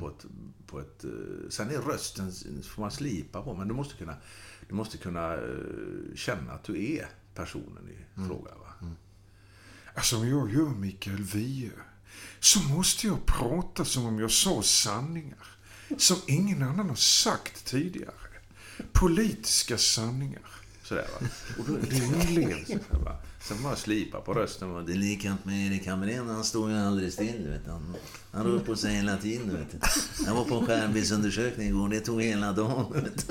På ett, på ett, eh, sen är rösten får man slipa på, men du måste kunna, du måste kunna eh, känna att du är personen i fråga. Va? Alltså om jag gör Mikael Wiehe så måste jag prata som om jag sa sanningar som ingen annan har sagt tidigare. Politiska sanningar. Sådär va. Och då, det är. Va? Sen man slipa på rösten. Va? Det är likadant med Erik Hamrén. Han står ju aldrig still. Du vet. Han, han rör på sig hela tiden. Du vet. Jag var på en skärmbildsundersökning igår. Det tog hela dagen. Du vet.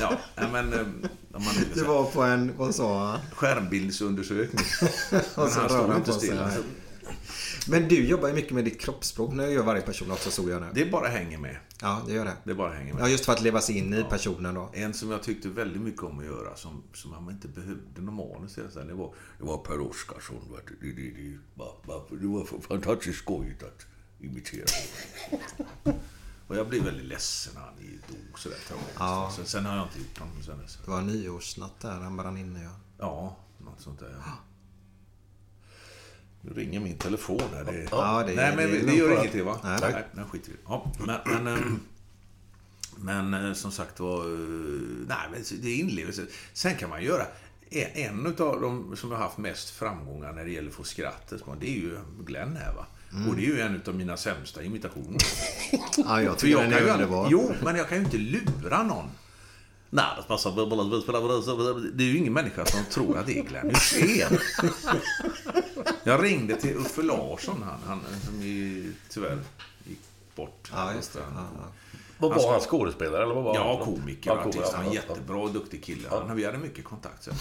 Ja, men... eh, Om man Du var på en, vad sa han? Skärmbildsundersökning. Så han står han inte still. Alltså. Men du jobbar ju mycket med ditt kroppsspråk när du gör varje person också såg jag nu. Det bara hänger med. Ja, det gör det. Det bara hänger med. Ja, just för att leva sig in i personen då. En som jag tyckte väldigt mycket om att göra, som, som man inte behövde någon manus till, det var, det var Per Oscarsson. Det, det, det, va- det var fantastiskt skojigt att imitera. Och jag blev väldigt ledsen när han dog sådär tragiskt. Ja. Sen, sen har jag inte gjort honom sen dess. Det var nyårsnatt där, han brann inne ja. Ja, något sånt där. Ja. Nu ringer min telefon här. Det, Ja, det- nej, men det det, gör ingenting va? Nej. nej den skiter vi ja, men, men, ehm, men eh, som sagt var... eh, Nej, men det är inlevelse. Sen kan man göra... En, av de som har haft mest framgångar när det gäller att få skrattet, det är ju Glenn här va. Mm. Och det är ju en av mina sämsta imitationer. Ja, jag För tycker den kan är underbar. Jo, men jag kan ju inte lura någon. Nej, det passar. Det är ju ingen människa som tror att det är Glenn Hysén. Jag ringde till Uffe Larsson, han, han som ju tyvärr gick bort. Ja, just det. Ja, ja. Vad var han? Skådespelare eller vad var Ja, han? komiker Ja, och artist. komiker, Han är ja, jättebra och duktig kille. Han, vi hade mycket kontakt sen.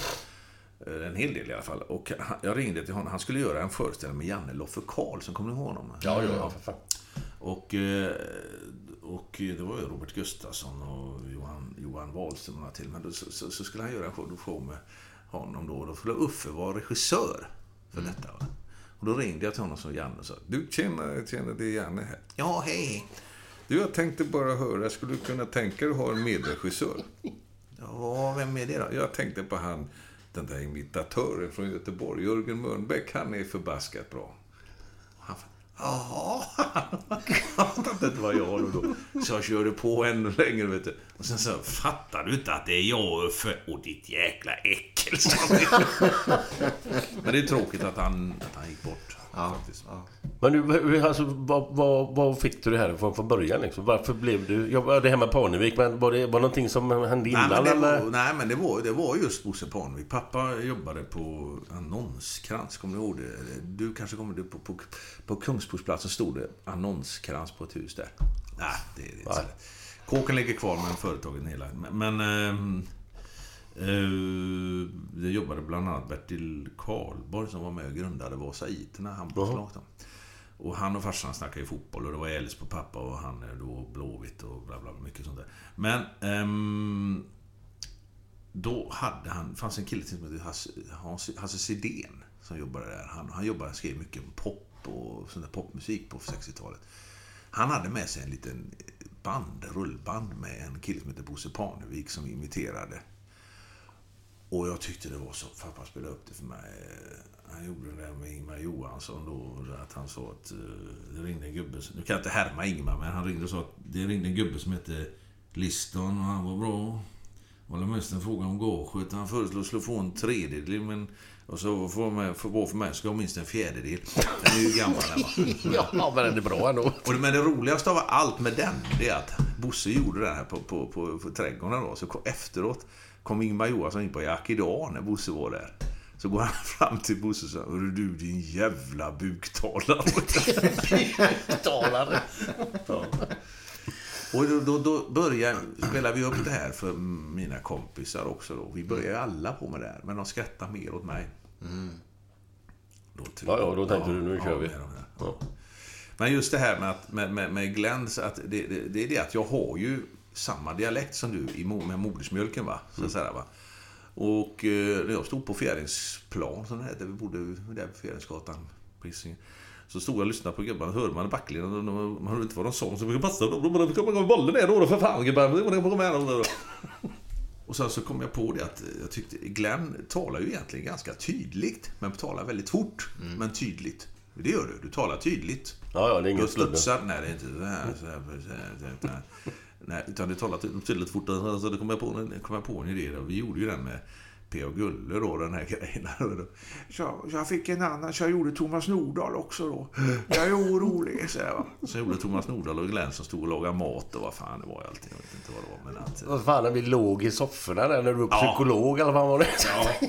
Eh, En hel del i alla fall. Och jag ringde till honom. Han skulle göra en föreställning med Janne Loffe Karlsson. Kommer ni ihåg honom? Ja, ja, ja. Och, eh, och det var ju Robert Gustafsson och Johan, Johan Wahlström och några till. Men då, så, så, så skulle han göra en show, show med honom då. Och då skulle Uffe vara regissör för detta. Va? Och då ringde jag till honom som Janne och sa Du, tjena, tjena, det är Janne här. Ja, hej. Du, jag tänkte bara höra, skulle du kunna tänka dig att ha en medregissör? Ja, vem är det då? Jag tänkte på han, den där imitatören från Göteborg, Jörgen Mörnbäck, han är förbaskat bra. Jaha, han fattade inte vad jag då, då. Så jag körde på ännu längre, vet du. Och sen så fattar du inte att det är jag Uffe? Och ditt jäkla äckel. Men det är tråkigt att han, att han gick bort. Ja, faktiskt. ja. Men du, alltså, vad, vad, vad fick du det här från, från början? Liksom? Varför blev du... Ja, det här med Parnevik, men var det var det någonting som hände Nej innan? men, det eller? var, nej, men det var, det var just Bosse Parnevik. Pappa jobbade på annonskrans, kommer du ihåg det? Du kanske kommer det? På, på, på Kungsportsplatsen stod det annonskrans på ett hus där. Nej, det, är inte så Nej. Kåken ligger kvar, men företaget hela. Men... men ehm, eh, det jobbade bland annat Bertil Karlborg som var med och grundade Vasa Iterna, handbollslag. då. Och han och farsan snackade ju fotboll och det var Elis på pappa och han är då Blåvitt och bla bla, mycket sånt där. Men ehm, då hade han, fanns en kille som hette Hasse, Hasse Sidén som jobbade där. Han, han jobbade, skrev mycket om pop och sån där popmusik på 60-talet. Han hade med sig en liten band, rullband med en kille som hette Bosse Parnevik som imiterade. Och jag tyckte det var så, pappa spelade upp det för mig. Han gjorde det med Ingmar Johansson då, att han sa att eh, det ringde en gubbe, nu kan jag inte härma Ingmar, men han ringde och sa att det ringde en gubbe som hette Liston och han var bra. Det var mest en fråga om gaget. Han föreslog att slå få en tredjedel, men... Och så får man få vara för mig ska jag minst en fjärdedel. Den är ju gammal den va. Ja, men den är bra ändå. Och, men det roligaste av allt med den, det är att Bosse gjorde den här på, på, på, på trädgården då. Så efteråt kom Ingmar Johansson in på Jack idag när Bosse var där. Så går han fram till Bosse och säger Hörru du din jävla buktalare. Talare. Ja. Och då, då, då börjar, spelar vi upp det här för mina kompisar också då. Vi börjar ju alla på med det här, men de skrattar mer åt mig. Då tror Ja, ja, då tänkte du, nu kör vi. med här. Ja. Men just det här med, att, med, med, med Glenn, så att det, det, det är det att jag har ju samma dialekt som du i, med modersmjölken. Va? Så att säga, va? Och eh, när jag stod på Fjäringsplan, som det heter, vi bodde där på Fjäringsgatan på Hisingen. Så stod jag och lyssnade på gubbarna, hörde man i backlinjen, och de- man hörde inte vad de sa. Så vi passa då, då fick man bollen ner då, för fan gubbar. Och sen så kom jag på det att jag tyckte Glenn talar ju egentligen ganska tydligt, men talar väldigt fort, men tydligt. Det gör du, du talar tydligt. Ja, ja, det är Du inget sludder. studsar, nej det är inte så här, så här, så här, så här. Nej, utan det talar ty- tydligt fort. Så det kom jag på, kom jag på en idé. Då. Vi gjorde ju den med P.O. Gulle då, den här grejen. Så, jag fick en annan, så jag gjorde Thomas Nordahl också då. Jag är orolig, så jag. va. Så gjorde Thomas Nordahl och Glenn som stod och lagade mat och vad fan det var allting. Jag vet inte vad det var. Men, att, Vad fan, vi låg i sofforna där när du var Ja. psykolog eller vad var det? ja.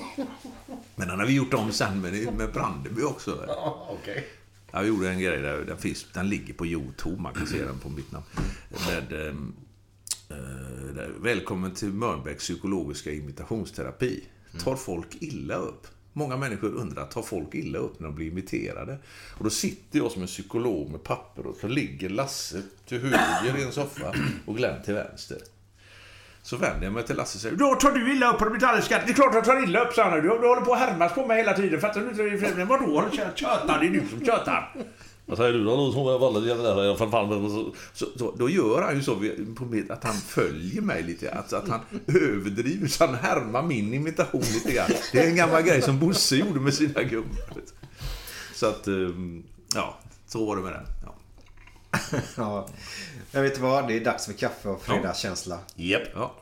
men den har vi gjort om sen med, med Brandeby också. Ja, okej. Jag gjorde en grej där, den, finns, den ligger på Youtube, man kan se den på mitt namn. Med, ehm, eh, Välkommen till Mörnbäcks psykologiska imitationsterapi. Tar folk illa upp Många människor undrar, tar folk illa upp när de blir imiterade? Och då sitter jag som en psykolog med papper och så ligger Lasse till höger i en soffa och Glenn till vänster. Så vänder jag mig till Lasse och säger Då tar du illa upp på metallskatt. Det är klart jag tar illa upp, sa han. Du, du håller på att härmas på mig hela tiden. Fattar du inte? Vadå? Tjötar? Det är du som tjötar. Vad säger du då? Som jag valde för fan. Så, så, så, då gör han ju så vid- på mitt, att han följer mig lite. Alltså att han överdriver så han härmar min imitation lite grann. Det är en gammal grej som Bosse gjorde med sina gubbar. Så att, ehm, ja, så var det med den. Ja. ja. Jag vet vad, det är dags för kaffe och fredagskänsla. Japp. Ja.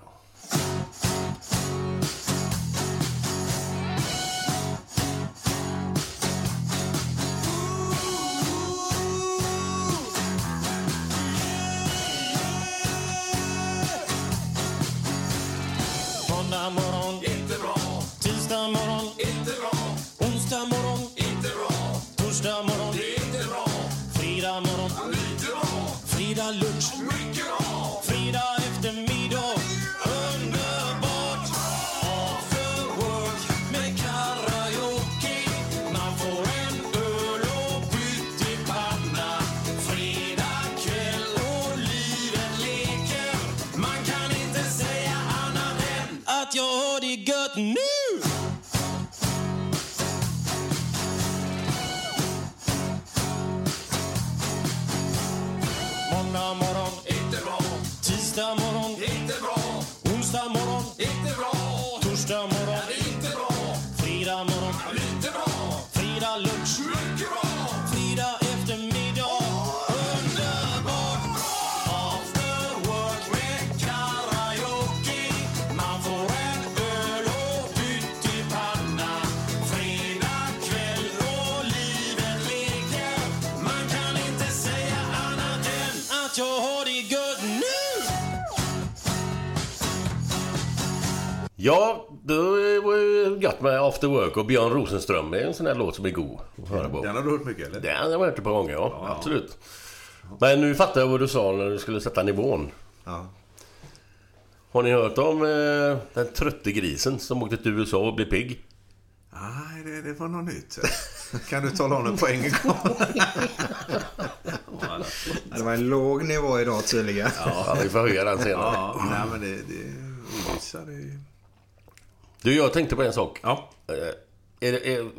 Var ju gött med After Work och Björn Rosenström. Det är en sån där låt som är god att höra på. Den har du hört mycket eller? Den har jag hört ett par gånger, ja. Absolut. Men nu fattar jag vad du sa när du skulle sätta nivån. Ja. Har ni hört om eh, den trötte grisen som åkte till USA och blev pigg? Nej, det, det var något nytt. Kan du tala om det på en gång? Ja, Det var en låg nivå idag tydligen. Ja, vi får höja den senare. Ja, nej men det... det ovissa, det... Du, jag tänkte på en sak. Ja. Eh, Är det, är,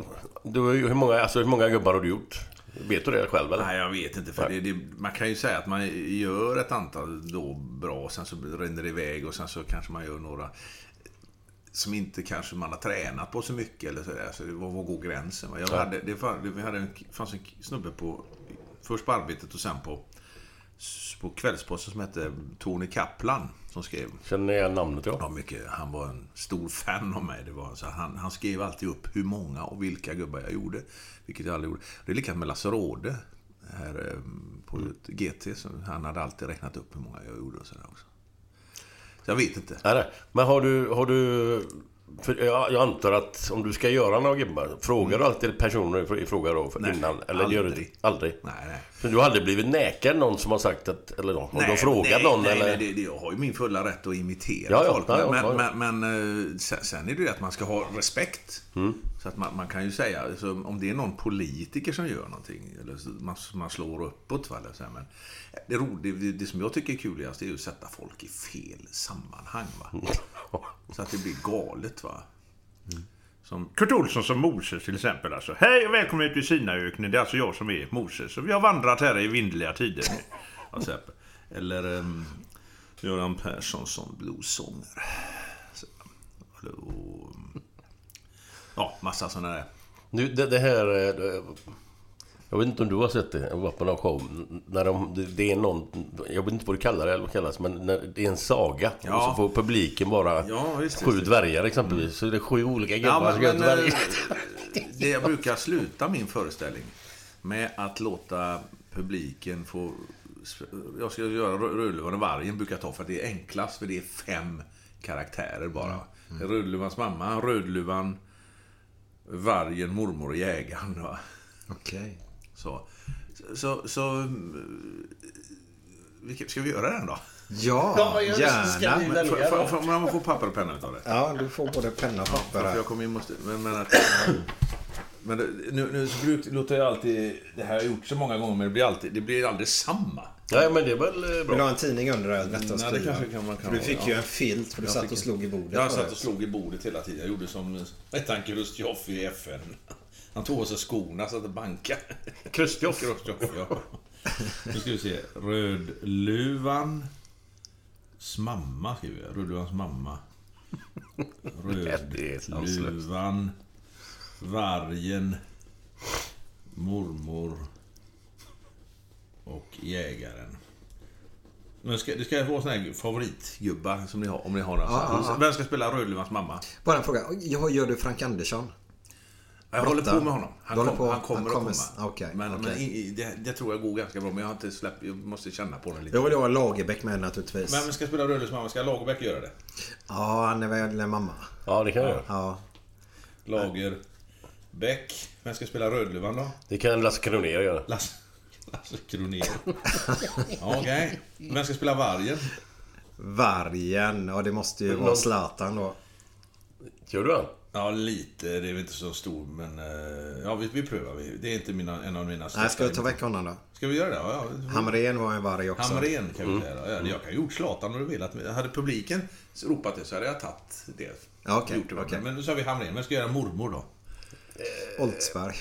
du, hur, många, alltså, hur många gubbar har du gjort? Vet du det själv eller? Nej, jag vet inte. För det, det, man kan ju säga att man gör ett antal då bra, sen så rinner det iväg och sen så kanske man gör några som inte kanske man har tränat på så mycket eller sådär. Så var, var går gränsen? Jag Ja. hade, det, det vi hade en, fanns en snubbe på, först på arbetet och sen på, på Kvällsposten som hette Tony Kaplan som skrev. Känner igen namnet ja? Ja, mycket. Han var en stor fan av mig. Det var, så han, han skrev alltid upp hur många och vilka gubbar jag gjorde. Vilket jag aldrig gjorde. Det är likadant med Lasse Råde. Här eh, på GT. Så han hade alltid räknat upp hur många jag gjorde och sådär också. Så jag vet inte. Nej, nej. Men har du... Har du för jag, jag antar att om du ska göra några gubbar, frågar du alltid personer i fråga då för Mm. Nej, innan? Eller gör du aldrig. Aldrig? Nej, nej. Så du har aldrig blivit nekad någon som har sagt att... Eller någon, har du frågat nej, någon nej, eller? Nej, det, det, jag har ju min fulla rätt att imitera Ja, folk. ja, men ja, ja. men, men eh, sen, sen är det ju att man ska ha respekt. Mm. Så att man, man kan ju säga, alltså, om det är någon politiker som gör någonting, eller man, man slår uppåt. Va, eller så här, men det, ro, det, det, som jag tycker är kuligast är ju att sätta folk i fel sammanhang. Va? Så att det blir galet. Va? Som, Kurt Olsson som Moses till exempel alltså. Hej och välkommen ut i Sinaöknen. Det är alltså jag som är Moses. Och vi har vandrat här i vindliga tider alltså, eller um, Göran Persson som bluessångare. Och, ja, massa sådana där. Nu, det, det här... eh, Jag vet inte om du har sett det. Jag var på någon show. När de, det, är någon... Jag vet inte vad det kallar det eller vad det kallas. Men det är en saga. Ja. Och så får publiken bara Ja, visst, sju visst. dvärgar exempelvis. Så är det sju olika gubbar Ja, som men, eh, det jag brukar sluta min föreställning med att låta publiken få... Jag ska göra Rö- Rödluvan och vargen brukar jag ta för att det är enklast, för det är fem karaktärer bara. Det är Rödluvans mamma, Rödluvan, vargen, mormor och jägaren. Va? Okej. Så, så, så... mm, vilka- Ska vi göra den då? Ja, gärna. Får- får- får- Man får papper och penna utav det. Ja, du får både penna och papper här. jag kommer in måste... Men, men, att, men det, nu, nu så bruk, låter jag alltid... Det här har jag gjort så många gånger, men det blir, alltid, det blir aldrig samma. Nej, men det är väl eh, Vill du bra. ha en tidning under att Nej, det skriva. kanske kan man kan För du ha, fick ja. ju en filt för du Jag satt och slog i bordet. Jag satt och slog i bordet hela tiden. Jag gjorde som... Han? Krustjof i FN. Han tog av sig skorna så att det bankade. Krustjof. Krustjof, ja. Nu ska vi se. Rödluvan. Mamma skriver jag. Rödluvans mamma. Rödluvan. Vargen. Mormor. Och jägaren. Men ska, det ska vara såna här favoritgubbar som ni har, om ni har några. Ja, ja. Vem ska spela Rödluvans mamma? Bara en fråga. Ja, Gör du Frank Andersson? Jag håller Brotta. på med honom. Han, håller kom, på- han kommer han att kommer- komma. okej, men okej. men i, i, det, det tror jag går ganska bra. Men jag har inte släppt... Jag måste känna på den lite. Jag vill ha Lagerbäck med naturligtvis. Men vem ska spela Rödluvans mamma? Ska Lagerbäck göra det? Ja, han är väl mamma. Ja, det kan jag göra. Ja. Lager... Bäck. Vem ska spela Rödluvan då? Det kan Lasse Kronér göra. Lasse, Lasse Kronér. Okej. Vem ska spela Vargen? Vargen. Ja, det måste ju vara Någon- Zlatan då. Gör du han? Ja, lite. Det är väl inte så stor, men... eh, Ja, vi, vi prövar. Vi- Det är inte mina, en av mina Nej, ska vi ta väck honom då? Ska vi göra det? Ja, ja. Hamrén var en varg också. Hamrén kan vi säga. Ja, jag kan ju gjort Zlatan om du vill. Att, hade publiken ropat det så hade jag tagit det. Ja, okej, Gjort det. okej. Men nu sa vi Hamrén. Vem ska göra mormor då? Oldsberg.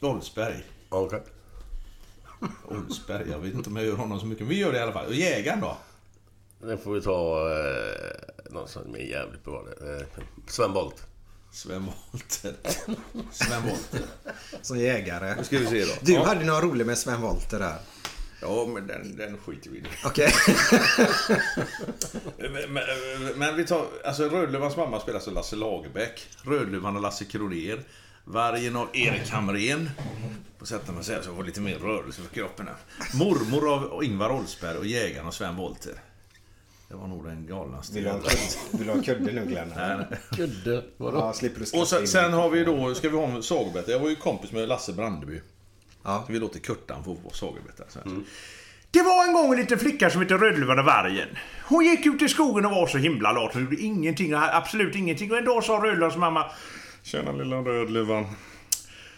Oldsberg. Okej. Oldsberg. Jag vet inte om jag gör honom så mycket. Men vi gör det i alla fall. Och jägaren då? Det får vi ta eh, någon som är jävligt bra. Eh, Sven Bolt. Sven Wollter. Sven Wollter. Som jägare. Nu ska vi se då. Du Ja. hade några roligt med Sven Wollter där. Ja, men den, den skiter vi i. Okej. Men, men, men vi tar... Alltså Rödluvans mamma spelas av Lasse Lagerbäck. Rödluvan och Lasse Kronér. Vargen av Erik Hamrén. På sätt man säger så får lite mer rörelse för kroppen här. Mormor av Ingvar Oldsberg och jägaren av Sven Wollter. Det var nog den galnaste. Vill du ha en kudde, vill du ha en kudde nu Glenn? Nej, nej. Kudde? Ja, slipper du Och sen, sen har vi då, ska vi ha en sagobete. Jag var ju kompis med Lasse Brandeby. Ja. Så vi låter Kurtan få vara sagobete. Här. Det var en gång en liten flicka som hette Rödluvan och vargen. Hon gick ut i skogen och var så himla lat. Hon gjorde ingenting, absolut ingenting. Och en dag sa Rödluvans mamma Tjena lilla Rödluvan.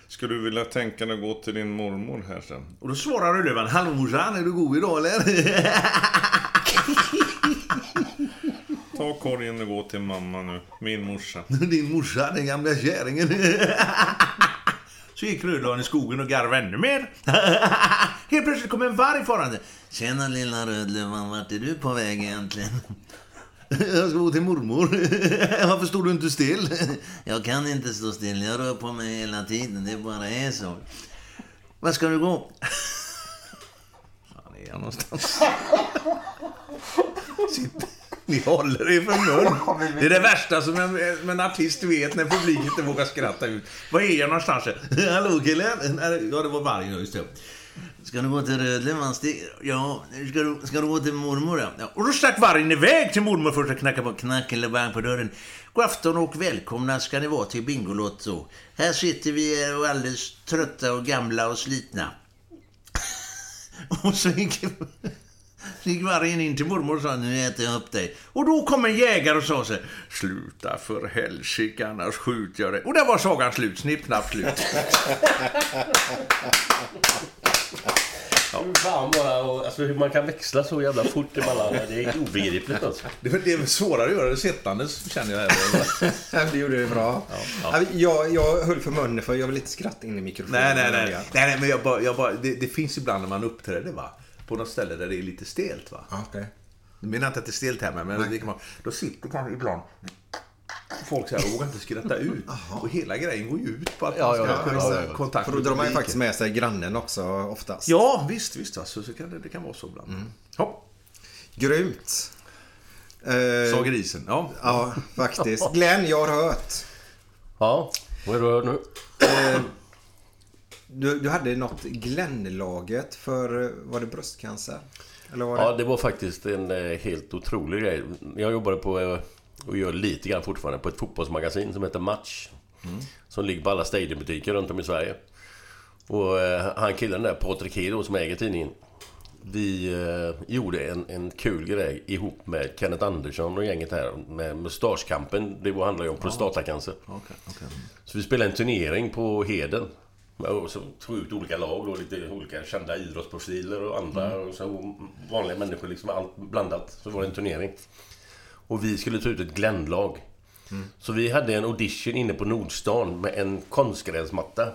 Skulle du vilja tänka dig att gå till din mormor här sen? Och då svarar Rödluvan, Hallå morsan, är du god idag eller? Ta korgen och gå till mamma nu. Min morsa. Din morsa, den gamla kärringen. Så gick Rödluvan i skogen och garvade ännu mer. Helt plötsligt kom en varg farande. Tjena lilla Rödluvan, vart är du på väg egentligen? Jag ska gå till mormor. Varför står du inte still? Jag kan inte stå still, jag rör på mig hela tiden, det bara är så. Var ska du gå? Fan är jag någonstans? Sitt- Ni håller er för mun. Det är det värsta som en, en artist vet när publiken inte vågar skratta ut. Var är jag någonstans? Hallå killen? Ja, det var vargen, just det. Ska du gå till Rödluvan? Ja, ska du, ska du gå till mormor? Ja. Och då stack vargen iväg till mormor först och knackade på. Knack eller bang på dörren. God afton och välkomna ska ni vara till Bingolotto. Här sitter vi och är alldeles trötta och gamla och slitna. Och så gick, gick vargen in till mormor och sa Nu äter jag upp dig. Och då kom en jägare och sa så här, Sluta för helsike annars skjuter jag dig. Och där var sagan slut. Snipp, knapp, slut. Ja. Hur fan bara, och, alltså hur man kan växla så jävla fort emellan. Det är obegripligt alltså. Det, det är svårare att göra det sittandes, känner jag. Här. det gjorde du bra. Ja, Jag, jag höll för munnen för jag vill inte skratta in i mikrofonen. Nej, nej, nej. nej, nej men jag bara, jag bara, det, det finns ibland när man uppträder, va? På något ställe där det är lite stelt, va? Okay. Jag menar inte att det är stelt hemma, men det kan man, då sitter kanske ibland folk så här vågar inte skratta ut. Och hela grejen går ju ut på att Ja, man ska ja, kunna ha kontakt För då drar man ju faktiskt med sig grannen också oftast. Ja, visst, visst. Alltså, så kan det, det kan vara så ibland. Mm. Ja. Grymt. Eh, Sa grisen, ja. Ja, faktiskt. Glenn, jag har hört. Ja, vad är det du hör nu? Eh, du, du hade något Glenn-laget för, eh, var det bröstcancer? Eller var det? Ja, det var faktiskt en eh, helt otrolig grej. Jag jobbade på, och gör lite grann fortfarande, på ett fotbollsmagasin som heter Match. Som ligger på alla Stadiumbutiker runt om i Sverige. Och eh, han killen där, Patrik Hido, som äger tidningen. vi eh, gjorde en, en kul grej ihop med Kenneth Andersson och gänget här med Mustaschkampen. Det handlar ju om prostatacancer. Okej, okej. Så vi spelade en turnering på Heden. Och så tog ut olika lag och lite olika kända idrottsprofiler och andra Mm. och så vanliga människor, liksom allt blandat. Så var det en turnering. Och vi skulle ta ut ett Glenn-lag. Mm. Så vi hade en audition inne på Nordstan med en konstgräsmatta.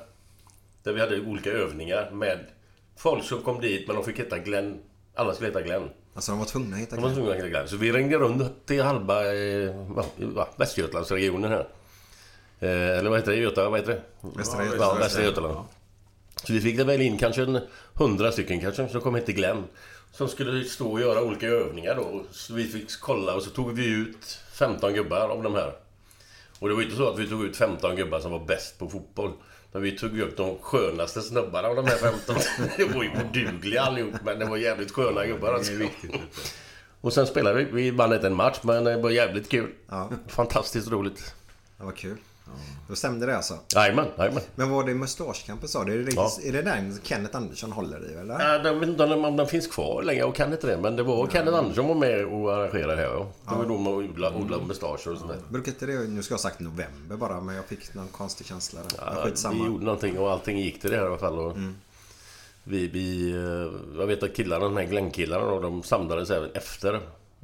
Där vi hade olika övningar med folk som kom dit men de fick heta Glenn. Alla skulle heta Glenn. Alltså de var tvungna att hitta De var tvungna att heta Glenn. Så vi ringde runt till halva eh, ja, ja, Västergötlandsregionen här. Eh, eller vad heter det? Göta, vad heter det? Västra Ja, Götaland. Västra Götaland. Så vi fick väl in kanske en hundra stycken kanske som kom hit till Glenn. Som skulle stå och göra olika övningar då. Så vi fick kolla och så tog vi ut 15 gubbar av de här. Och det var inte så att vi tog ut 15 gubbar som var bäst på fotboll. Men vi tog upp de skönaste snubbarna av de här 15. Det var ju odugliga allihop men det var jävligt sköna gubbar alltså. Och sen spelade vi. Vi vann inte en match men det var jävligt kul. Fantastiskt roligt. Det var kul. Då stämde det alltså? Jajamän, jajamän. Men var det Mustaschkampen sa du? Är det, Ja. är det där Kenneth Andersson håller i eller? Äh, Jag vet inte om den finns kvar längre och kan inte det. Men det var Kenneth Andersson var med och arrangerade det här. Ja. Det var då man odlade, odlade mustascher och sånt där. Brukar inte det, nu ska jag ha sagt november bara, men jag fick någon konstig känsla där. Ja, vi gjorde någonting och allting gick till det här i alla fall. Och vi, vi, eh, jag vet att killarna, de här Glenn-killarna, de samlades även efter,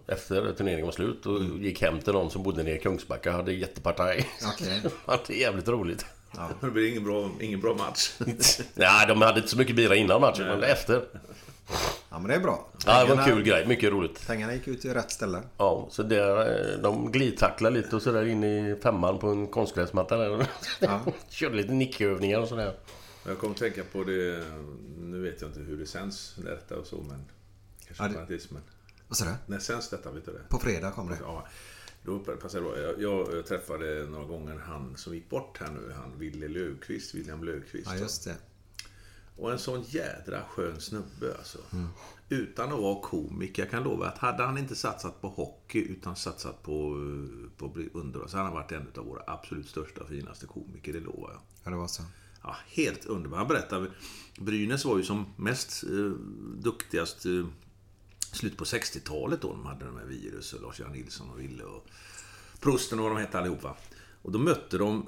efter turneringen var slut och gick hem till någon som bodde nere i Kungsbacka hade jättepartaj. Okej. det är jävligt roligt. Det blir ingen bra, ingen bra match. Nej, de hade inte så mycket bira innan matchen, men efter. Ja men det är bra. Ja, det var en kul grej. Mycket roligt. Pengarna gick ut till rätt ställe. Ja, så där, eh, de glidtacklade lite och sådär in i femman på en konstgräsmatta där. Körde lite nickövningar och sådär. Jag kom att tänka på det, nu vet jag inte hur det sänds, detta och så, men... Kanske Ja, det- men... Vad sa du? När sänds detta, vet du det? På fredag kommer det. Ja, då passade. Jag, jag, jag träffade några gånger han som gick bort här nu, han Ville Löfqvist, William Löfqvist. Ja just det. Och en sån jädra skön snubbe alltså. Mm. Utan att vara komiker. Jag kan lova att hade han inte satsat på hockey utan satsat på, på att bli underbar så hade han varit en av våra absolut största och finaste komiker, det lovar jag. Ja det var så. Ja, helt underbar. Han berättade, Brynäs var ju som mest eh, duktigast eh, slut på 60-talet då. De hade de här Virus och Lars-Göran Nilsson och Ville och Prosten och vad de hette allihopa. Och då mötte de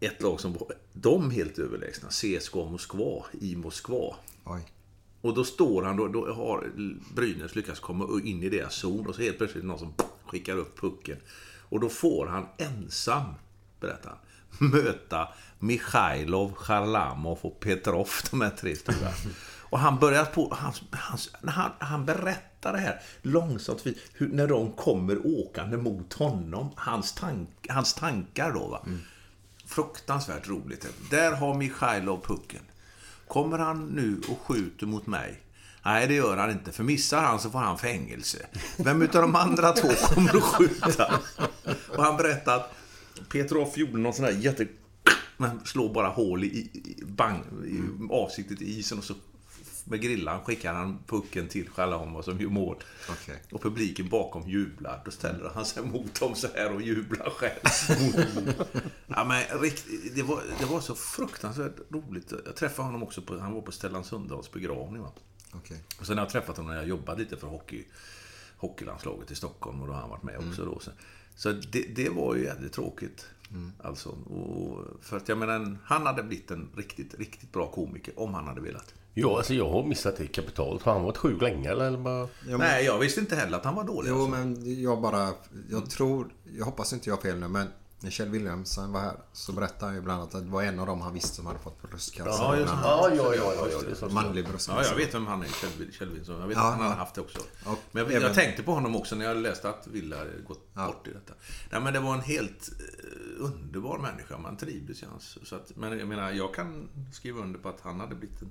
ett lag som var de helt överlägsna, CSKA Moskva i Moskva. Oj. Och då står han, då, då har Brynäs lyckats komma in i deras zon och så helt plötsligt är det någon som skickar upp pucken. Och då får han ensam, berättar han, möta Mikhailov, Charlamov och Petrov, de här tre stora. Och han börjar på, han, han, han, han berättar det här långsamt, hur, när de kommer åkande mot honom, hans, tank, hans tankar då va. Fruktansvärt roligt. Där har Mikhailov pucken. Kommer han nu och skjuter mot mig? Nej, det gör han inte. För missar han så får han fängelse. Vem utav de andra två kommer att skjuta? Och han berättade att Petrov gjorde någon sån här jätte... Men slår bara hål i, i, bang, i avsiktet i isen och så med grillan skickar han pucken till Chalamov som gör mål. Okej. Och publiken bakom jublar. Då ställer han sig mot dem så här och jublar själv. ja, men det, var, det var så fruktansvärt roligt. Jag träffade honom också på, han var på Stellan Sundahls begravning. Va? Okej. Och sen har jag träffat honom när jag jobbade lite för hockey, hockeylandslaget i Stockholm och då har han varit med också då. Så, så det, det var ju jävligt tråkigt. Alltså, och, för att jag menar, han hade blivit en riktigt, riktigt bra komiker om han hade velat. Ja, alltså jag har missat det kapitalt. Har han varit sjuk länge eller? eller bara... Ja, men- Nej, jag visste inte heller att han var dålig. Jo alltså. men jag bara, jag tror, jag hoppas inte jag har fel nu men när Kjell Williamson var här så berättade han ju bland annat att det var en av dem han visste som hade fått bröstcancer. Ja, just. Ja, ja, ja, ja, så. Manlig Ja, bröstcancer. jag vet vem han är, Kjell- Kjell. Jag vet Ja, att han ja. har haft det också. Och Men jag, även- jag tänkte på honom också när jag läste att Wille hade gått Ja. bort i detta. Nej, men det var en helt eh, underbar människa. Man trivdes i hans... Så att, men jag menar, jag kan skriva under på att han hade blivit en